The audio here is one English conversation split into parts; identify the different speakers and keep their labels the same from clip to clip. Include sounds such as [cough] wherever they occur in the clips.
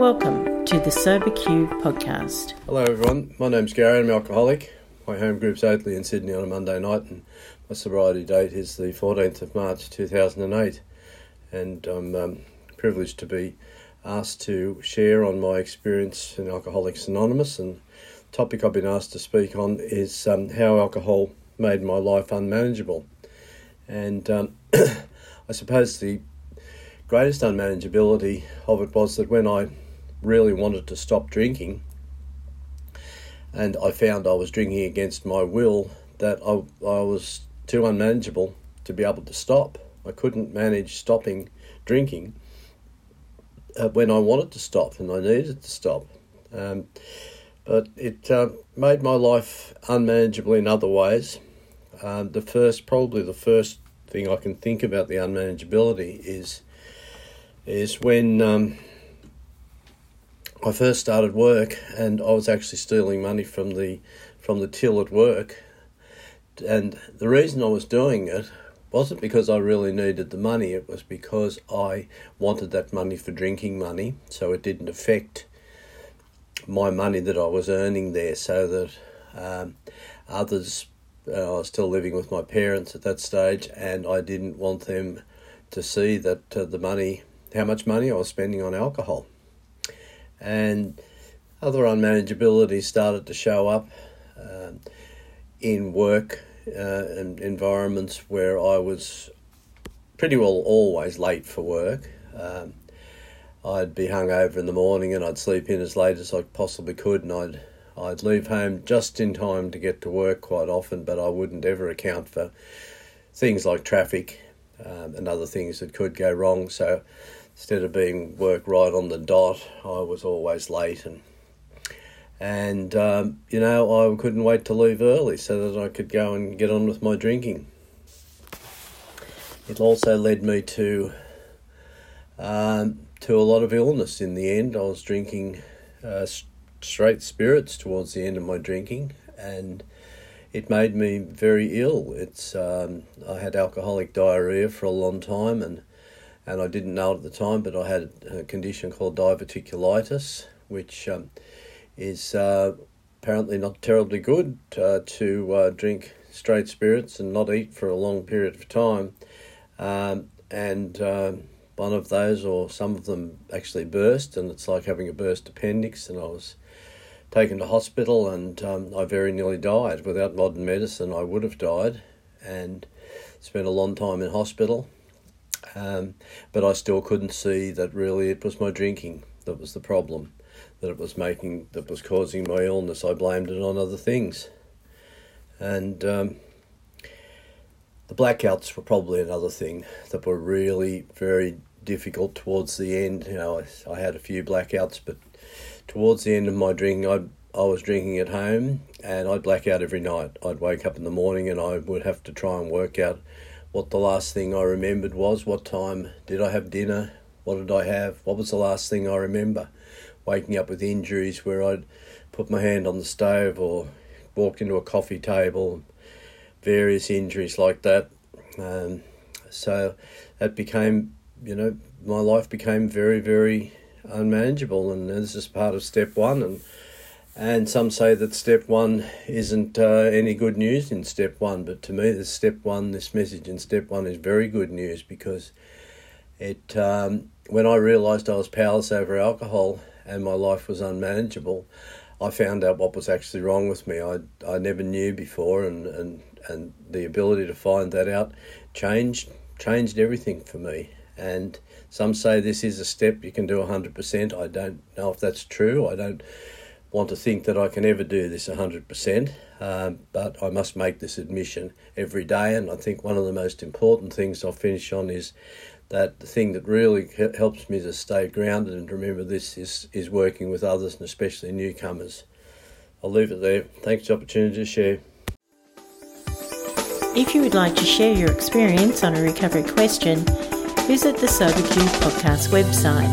Speaker 1: Welcome to the Sober Q podcast.
Speaker 2: Hello, everyone. My name's Gary. I'm an alcoholic. My home group's Oatley in Sydney on a Monday night, and my sobriety date is the 14th of March 2008. And I'm um, privileged to be asked to share on my experience in Alcoholics Anonymous. And the topic I've been asked to speak on is um, how alcohol made my life unmanageable. And um, [coughs] I suppose the greatest unmanageability of it was that when I really wanted to stop drinking, and I found I was drinking against my will, that I, I was too unmanageable to be able to stop. I couldn't manage stopping drinking uh, when I wanted to stop and I needed to stop. Um, but it uh, made my life unmanageable in other ways. Um, the first, probably the first thing I can think about the unmanageability is is when um, I first started work and I was actually stealing money from the from the till at work. And the reason I was doing it wasn't because I really needed the money, it was because I wanted that money for drinking money, so it didn't affect my money that I was earning there, so that um, others, uh, I was still living with my parents at that stage, and I didn't want them to see that uh, the money, how much money I was spending on alcohol and other unmanageability started to show up uh, in work uh, and environments where I was pretty well always late for work. Um, I'd be hungover in the morning and I'd sleep in as late as I possibly could, and I'd I'd leave home just in time to get to work quite often, but I wouldn't ever account for things like traffic um, and other things that could go wrong. So instead of being work right on the dot, I was always late and and um, you know I couldn't wait to leave early so that I could go and get on with my drinking. It also led me to um, to a lot of illness. In the end, I was drinking uh, straight spirits towards the end of my drinking, and it made me very ill. It's um, I had alcoholic diarrhea for a long time, and and I didn't know it at the time, but I had a condition called diverticulitis, which um, is uh, apparently not terribly good uh, to uh, drink straight spirits and not eat for a long period of time. Um, and um, one of those, or some of them, actually burst, and it's like having a burst appendix. And I was taken to hospital, and um, I very nearly died. Without modern medicine, I would have died, and spent a long time in hospital. Um, but I still couldn't see that really it was my drinking that was the problem, that it was making, that was causing my illness. I blamed it on other things. And um, the blackouts were probably another thing that were really very difficult towards the end. You know, I, I had a few blackouts, but towards the end of my drinking, I I was drinking at home, and I'd black out every night. I'd wake up in the morning, and I would have to try and work out what the last thing I remembered was. What time did I have dinner? What did I have? What was the last thing I remember? Waking up with injuries where I'd put my hand on the stove or walked into a coffee table, various injuries like that. Um, so that became, you know, my life became very, very unmanageable, and this is part of step one. And and some say that step one isn't uh, any good news in step one, but to me, this step one, this message in step one is very good news because it. Um, when I realised I was powerless over alcohol and my life was unmanageable, I found out what was actually wrong with me. I I never knew before, and and and the ability to find that out changed changed everything for me. And some say this is a step you can do hundred percent. I don't know if that's true. I don't want to think that I can ever do this 100%, um, but I must make this admission every day. And I think one of the most important things I'll finish on is that the thing that really helps me to stay grounded and remember this is, is working with others and especially newcomers. I'll leave it there. Thanks for the opportunity to share.
Speaker 1: If you would like to share your experience on a recovery question, visit the SoberQ podcast website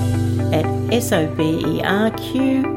Speaker 1: at soberq.com.